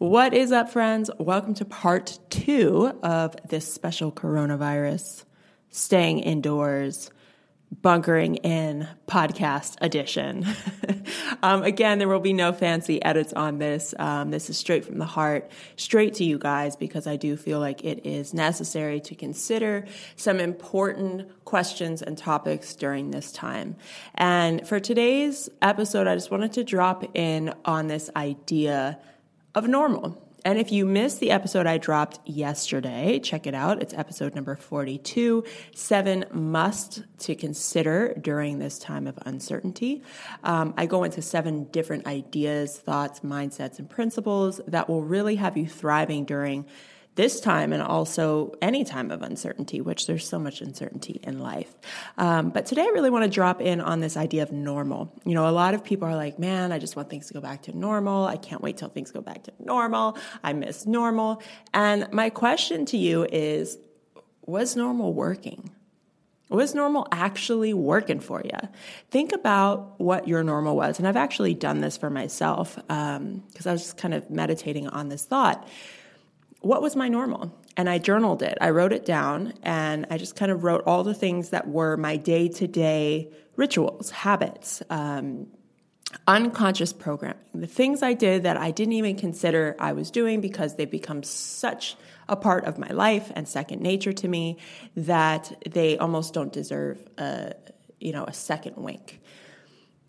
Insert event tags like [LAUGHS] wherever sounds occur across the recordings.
What is up, friends? Welcome to part two of this special coronavirus staying indoors, bunkering in podcast edition. [LAUGHS] um, again, there will be no fancy edits on this. Um, this is straight from the heart, straight to you guys, because I do feel like it is necessary to consider some important questions and topics during this time. And for today's episode, I just wanted to drop in on this idea of normal. And if you missed the episode I dropped yesterday, check it out. It's episode number 42 Seven Must to Consider During This Time of Uncertainty. Um, I go into seven different ideas, thoughts, mindsets, and principles that will really have you thriving during this time and also any time of uncertainty, which there's so much uncertainty in life. Um, but today I really want to drop in on this idea of normal. You know, a lot of people are like, man, I just want things to go back to normal. I can't wait till things go back to normal. I miss normal. And my question to you is, was normal working? Was normal actually working for you? Think about what your normal was. And I've actually done this for myself because um, I was just kind of meditating on this thought what was my normal? And I journaled it. I wrote it down and I just kind of wrote all the things that were my day to day rituals, habits, um, unconscious programming, the things I did that I didn't even consider I was doing because they've become such a part of my life and second nature to me that they almost don't deserve a, you know, a second wink.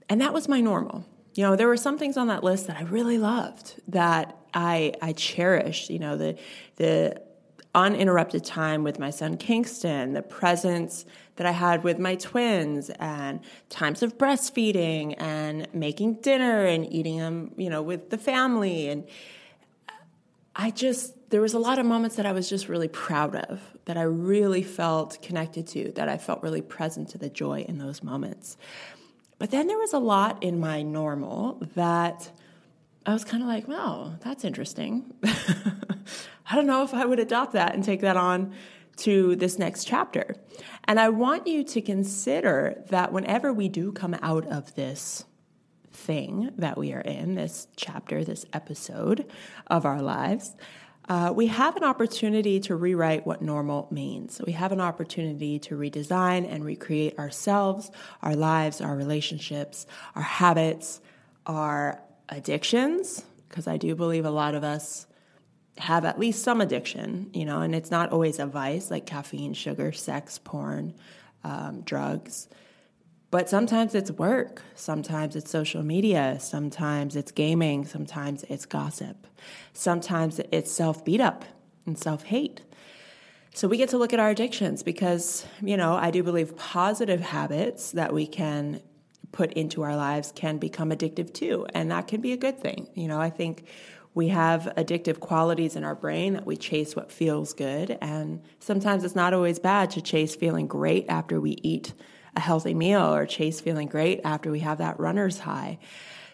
And that was my normal. You know, there were some things on that list that I really loved that I I cherished. You know, the the uninterrupted time with my son Kingston, the presence that I had with my twins, and times of breastfeeding and making dinner and eating them, you know, with the family. And I just, there was a lot of moments that I was just really proud of, that I really felt connected to, that I felt really present to the joy in those moments. But then there was a lot in my normal that I was kind of like, well, that's interesting. [LAUGHS] I don't know if I would adopt that and take that on to this next chapter. And I want you to consider that whenever we do come out of this thing that we are in, this chapter, this episode of our lives, uh, we have an opportunity to rewrite what normal means. We have an opportunity to redesign and recreate ourselves, our lives, our relationships, our habits, our addictions, because I do believe a lot of us have at least some addiction, you know, and it's not always a vice like caffeine, sugar, sex, porn, um, drugs. But sometimes it's work, sometimes it's social media, sometimes it's gaming, sometimes it's gossip, sometimes it's self beat up and self hate. So we get to look at our addictions because, you know, I do believe positive habits that we can put into our lives can become addictive too. And that can be a good thing. You know, I think we have addictive qualities in our brain that we chase what feels good. And sometimes it's not always bad to chase feeling great after we eat a healthy meal or chase feeling great after we have that runner's high.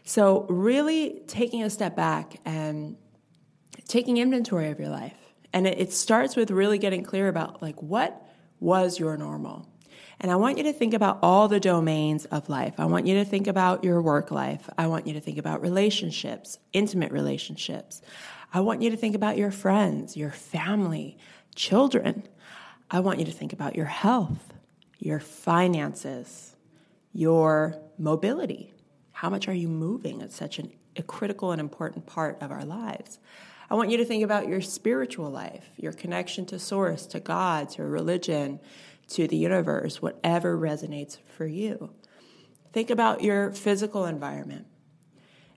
So, really taking a step back and taking inventory of your life. And it, it starts with really getting clear about like what was your normal. And I want you to think about all the domains of life. I want you to think about your work life. I want you to think about relationships, intimate relationships. I want you to think about your friends, your family, children. I want you to think about your health your finances, your mobility. How much are you moving? It's such an, a critical and important part of our lives. I want you to think about your spiritual life, your connection to Source, to God, to religion, to the universe, whatever resonates for you. Think about your physical environment.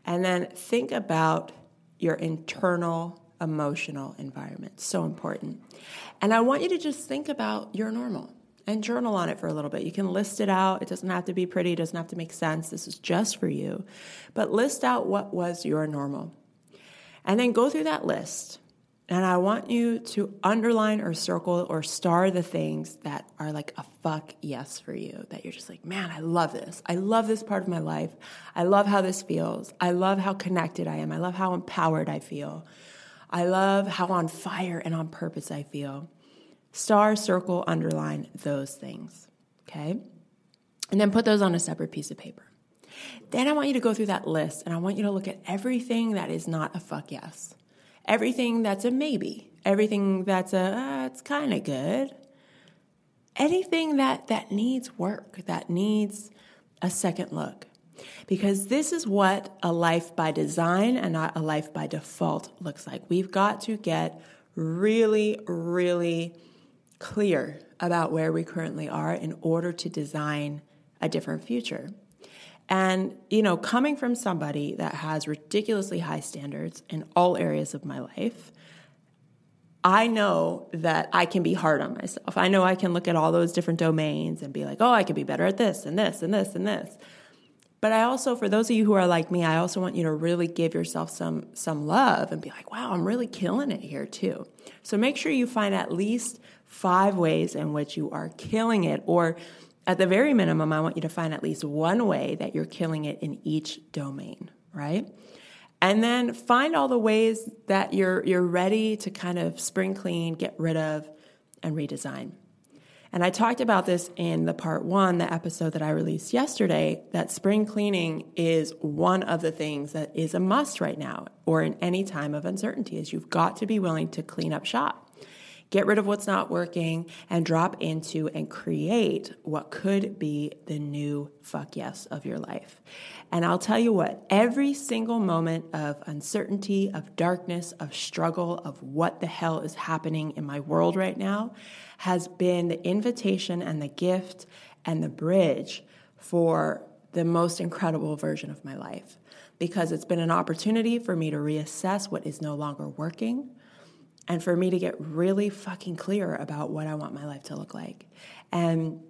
And then think about your internal emotional environment. So important. And I want you to just think about your normal and journal on it for a little bit. You can list it out. It doesn't have to be pretty, it doesn't have to make sense. This is just for you. But list out what was your normal. And then go through that list. And I want you to underline or circle or star the things that are like a fuck yes for you, that you're just like, man, I love this. I love this part of my life. I love how this feels. I love how connected I am. I love how empowered I feel. I love how on fire and on purpose I feel. Star, circle, underline those things. Okay? And then put those on a separate piece of paper. Then I want you to go through that list and I want you to look at everything that is not a fuck yes. everything that's a maybe, everything that's a, uh, it's kind of good, anything that, that needs work, that needs a second look. Because this is what a life by design and not a life by default looks like. We've got to get really, really clear about where we currently are in order to design a different future. And, you know, coming from somebody that has ridiculously high standards in all areas of my life, I know that I can be hard on myself. I know I can look at all those different domains and be like, oh, I could be better at this and this and this and this. But I also, for those of you who are like me, I also want you to really give yourself some some love and be like, wow, I'm really killing it here too. So make sure you find at least five ways in which you are killing it, or at the very minimum, I want you to find at least one way that you're killing it in each domain, right? And then find all the ways that you're you're ready to kind of spring clean, get rid of, and redesign. And I talked about this in the part one, the episode that I released yesterday, that spring cleaning is one of the things that is a must right now or in any time of uncertainty is you've got to be willing to clean up shop. Get rid of what's not working and drop into and create what could be the new fuck yes of your life. And I'll tell you what, every single moment of uncertainty, of darkness, of struggle, of what the hell is happening in my world right now has been the invitation and the gift and the bridge for the most incredible version of my life because it's been an opportunity for me to reassess what is no longer working and for me to get really fucking clear about what I want my life to look like. And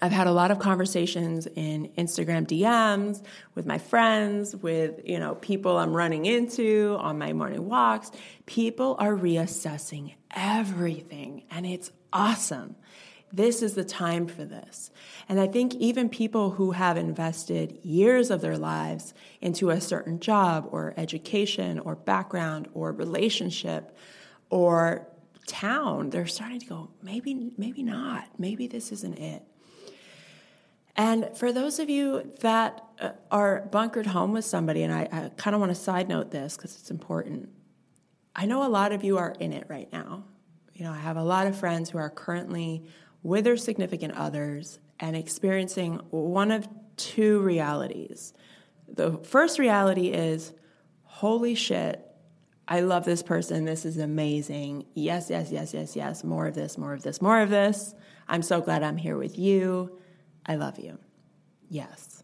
I've had a lot of conversations in Instagram DMs with my friends, with, you know, people I'm running into on my morning walks. People are reassessing everything and it's awesome. This is the time for this. And I think even people who have invested years of their lives into a certain job or education or background or relationship or town, they're starting to go, maybe, maybe not. Maybe this isn't it. And for those of you that uh, are bunkered home with somebody, and I, I kind of want to side note this because it's important. I know a lot of you are in it right now. You know, I have a lot of friends who are currently with their significant others and experiencing one of two realities. The first reality is, holy shit, I love this person. This is amazing. Yes, yes, yes, yes, yes. More of this, more of this, more of this. I'm so glad I'm here with you. I love you. Yes.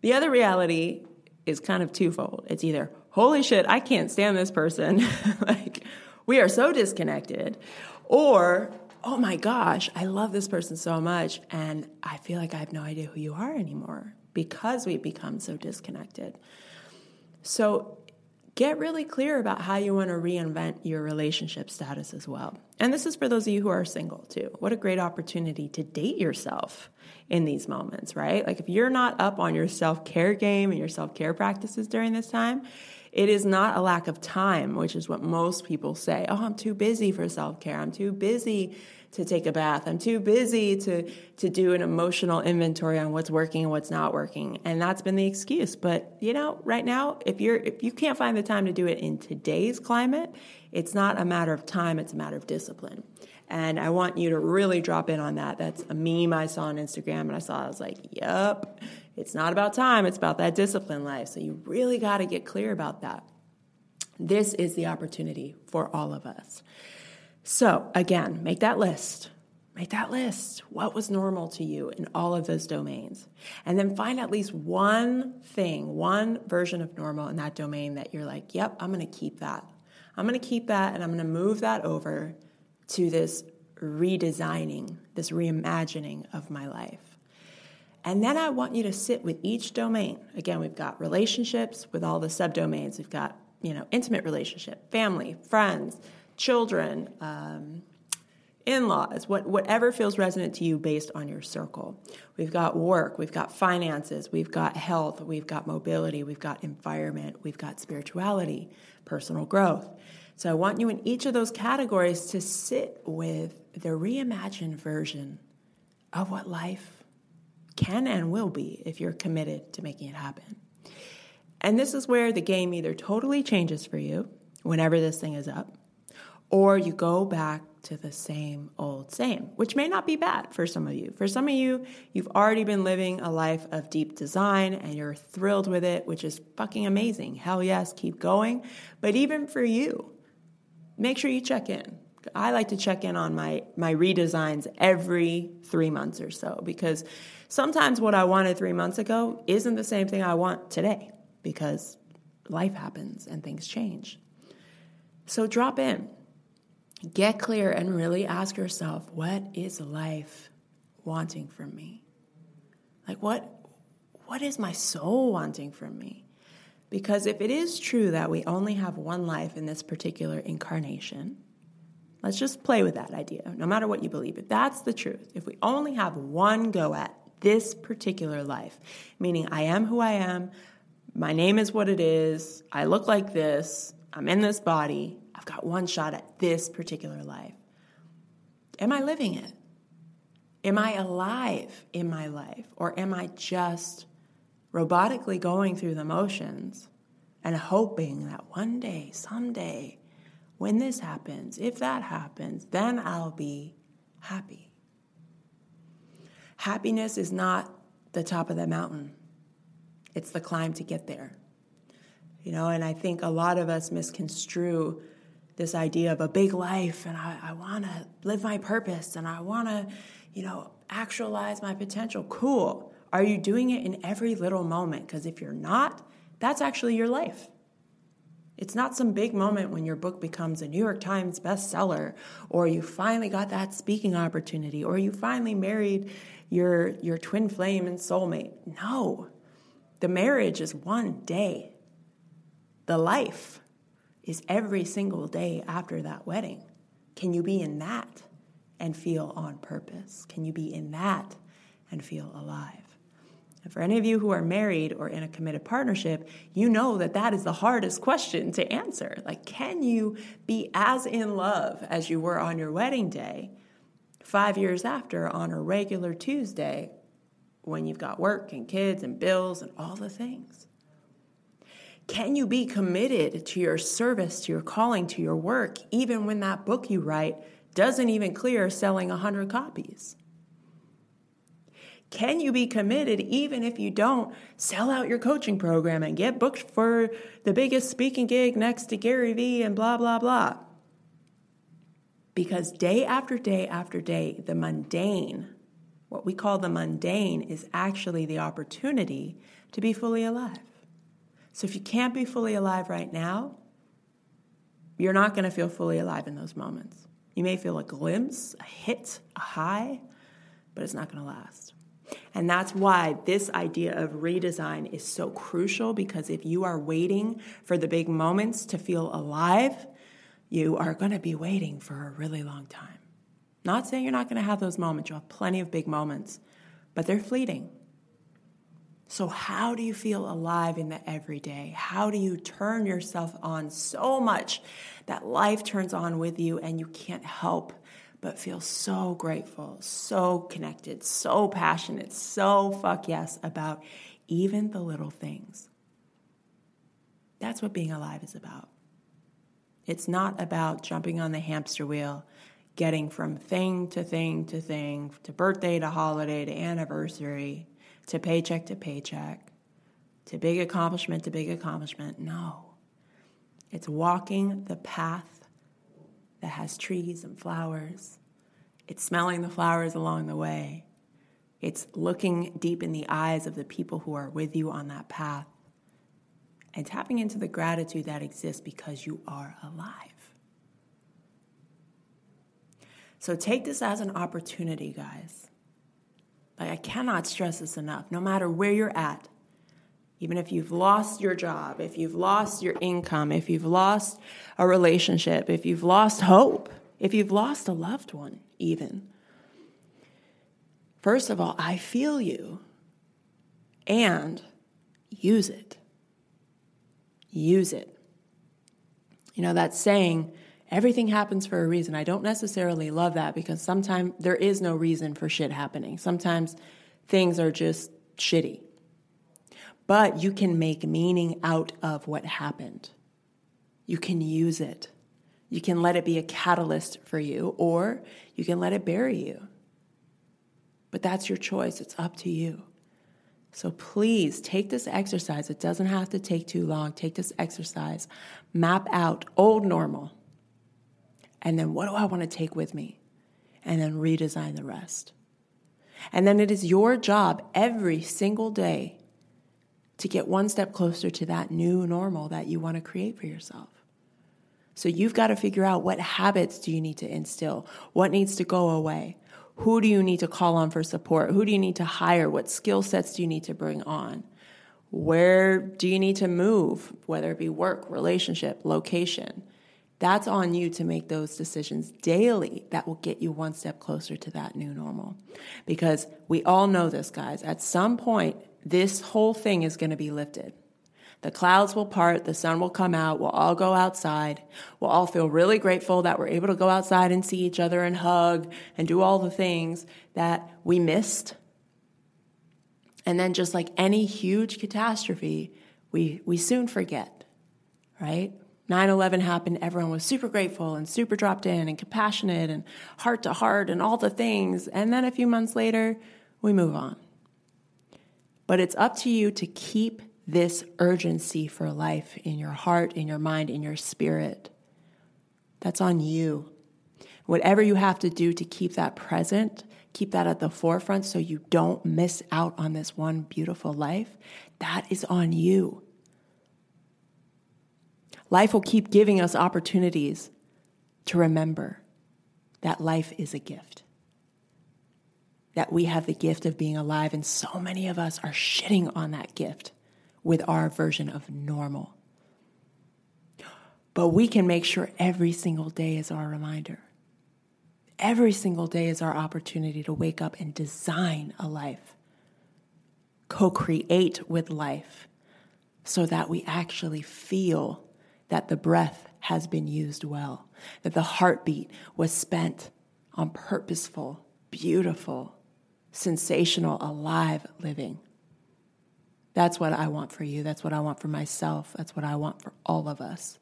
The other reality is kind of twofold. It's either, holy shit, I can't stand this person. [LAUGHS] like, we are so disconnected. Or, oh my gosh, I love this person so much. And I feel like I have no idea who you are anymore because we've become so disconnected. So get really clear about how you want to reinvent your relationship status as well. And this is for those of you who are single too. What a great opportunity to date yourself in these moments, right? Like if you're not up on your self care game and your self care practices during this time, it is not a lack of time, which is what most people say. Oh, I'm too busy for self care. I'm too busy to take a bath. I'm too busy to, to do an emotional inventory on what's working and what's not working. And that's been the excuse. But, you know, right now, if you're, if you can't find the time to do it in today's climate, it's not a matter of time, it's a matter of discipline. And I want you to really drop in on that. That's a meme I saw on Instagram and I saw, I was like, yep, it's not about time, it's about that discipline life. So you really got to get clear about that. This is the opportunity for all of us. So, again, make that list. Make that list. What was normal to you in all of those domains? And then find at least one thing, one version of normal in that domain that you're like, yep, I'm going to keep that. I'm going to keep that and I'm going to move that over to this redesigning, this reimagining of my life. And then I want you to sit with each domain. Again, we've got relationships with all the subdomains. We've got, you know, intimate relationship, family, friends, children, um, in laws, what, whatever feels resonant to you based on your circle. We've got work, we've got finances, we've got health, we've got mobility, we've got environment, we've got spirituality, personal growth. So I want you in each of those categories to sit with the reimagined version of what life can and will be if you're committed to making it happen. And this is where the game either totally changes for you whenever this thing is up, or you go back to the same old same, which may not be bad for some of you. For some of you, you've already been living a life of deep design and you're thrilled with it, which is fucking amazing. Hell yes, keep going. But even for you, make sure you check in. I like to check in on my my redesigns every 3 months or so because sometimes what I wanted 3 months ago isn't the same thing I want today because life happens and things change. So drop in Get clear and really ask yourself, what is life wanting from me? Like what what is my soul wanting from me? Because if it is true that we only have one life in this particular incarnation, let's just play with that idea, no matter what you believe. If that's the truth, if we only have one go at this particular life, meaning I am who I am, my name is what it is, I look like this, I'm in this body, I've got one shot at this particular life. Am I living it? Am I alive in my life? Or am I just robotically going through the motions and hoping that one day, someday, when this happens, if that happens, then I'll be happy? Happiness is not the top of the mountain, it's the climb to get there. You know, and I think a lot of us misconstrue this idea of a big life and I, I want to live my purpose and I want to, you know, actualize my potential. Cool. Are you doing it in every little moment? Because if you're not, that's actually your life. It's not some big moment when your book becomes a New York Times bestseller, or you finally got that speaking opportunity, or you finally married your, your twin flame and soulmate. No, the marriage is one day. The life is every single day after that wedding. Can you be in that and feel on purpose? Can you be in that and feel alive? And for any of you who are married or in a committed partnership, you know that that is the hardest question to answer. Like, can you be as in love as you were on your wedding day five years after on a regular Tuesday when you've got work and kids and bills and all the things? Can you be committed to your service, to your calling, to your work, even when that book you write doesn't even clear selling 100 copies? Can you be committed even if you don't sell out your coaching program and get booked for the biggest speaking gig next to Gary Vee and blah, blah, blah? Because day after day after day, the mundane, what we call the mundane, is actually the opportunity to be fully alive. So if you can't be fully alive right now, you're not going to feel fully alive in those moments. You may feel a glimpse, a hit, a high, but it's not going to last. And that's why this idea of redesign is so crucial because if you are waiting for the big moments to feel alive, you are going to be waiting for a really long time. Not saying you're not going to have those moments, you'll have plenty of big moments, but they're fleeting. So, how do you feel alive in the everyday? How do you turn yourself on so much that life turns on with you and you can't help but feel so grateful, so connected, so passionate, so fuck yes about even the little things? That's what being alive is about. It's not about jumping on the hamster wheel, getting from thing to thing to thing, to birthday to holiday to anniversary to paycheck to paycheck, to big accomplishment to big accomplishment. No. It's walking the path that has trees and flowers. It's smelling the flowers along the way. It's looking deep in the eyes of the people who are with you on that path and tapping into the gratitude that exists because you are alive. So take this as an opportunity, guys. Like, I cannot stress this enough. No matter where you're at, even if you've lost your job, if you've lost your income, if you've lost a relationship, if you've lost hope, if you've lost a loved one, even. First of all, I feel you and use it. Use it. You know, that saying, everything happens for a reason. I don't necessarily love that because sometimes there is no reason for shit happening. Sometimes things are just shitty. But you can make meaning out of what happened. you can use it. You can let it be a catalyst for you, or you can let it bury you. But that's your choice. It's up to you. So please take this exercise. It doesn't have to take too long. Take this exercise. Map out old normal. And then what do I want to take with me? And then redesign the rest. And then it is your job every single day to get one step closer to that new normal that you want to create for yourself. So you've got to figure out what habits do you need to instill? What needs to go away? Who do you need to call on for support? Who do you need to hire? What skill sets do you need to bring on? Where do you need to move, whether it be work, relationship, location? That's on you to make those decisions daily that will get you one step closer to that new normal. Because we all know this, guys. At some point, this whole thing is going to be lifted. The clouds will part, the sun will come out, we'll all go outside. We'll all feel really grateful that we're able to go outside and see each other and hug and do all the things that we missed. And then, just like any huge catastrophe, we, we soon forget, right? 9 11 happened, everyone was super grateful and super dropped in and compassionate and heart to heart and all the things. And then a few months later, we move on. But it's up to you to keep this urgency for life in your heart, in your mind, in your spirit. That's on you. Whatever you have to do to keep that present, keep that at the forefront so you don't miss out on this one beautiful life, that is on you. Life will keep giving us opportunities to remember that life is a gift. That we have the gift of being alive, and so many of us are shitting on that gift with our version of normal. But we can make sure every single day is our reminder. Every single day is our opportunity to wake up and design a life, co create with life, so that we actually feel that the breath has been used well, that the heartbeat was spent on purposeful, beautiful, sensational, alive living. That's what I want for you. That's what I want for myself. That's what I want for all of us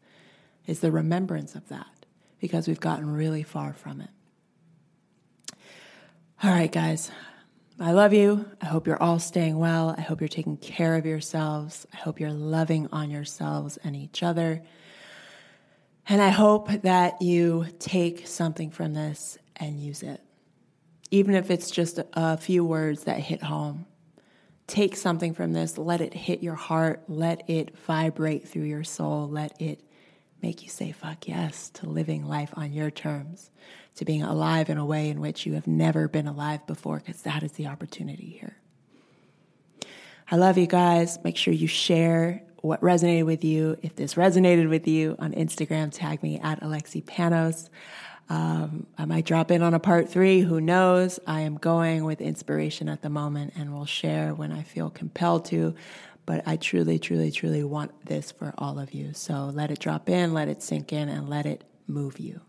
is the remembrance of that because we've gotten really far from it. All right, guys. I love you. I hope you're all staying well. I hope you're taking care of yourselves. I hope you're loving on yourselves and each other. And I hope that you take something from this and use it, even if it's just a few words that hit home take something from this, let it hit your heart, let it vibrate through your soul, let it make you say fuck yes to living life on your terms, to being alive in a way in which you have never been alive before, because that is the opportunity here. I love you guys. Make sure you share what resonated with you. If this resonated with you on Instagram, tag me at Alexi Panos. Um, I might drop in on a part three. Who knows? I am going with inspiration at the moment and will share when I feel compelled to. But I truly, truly, truly want this for all of you. So let it drop in, let it sink in, and let it move you.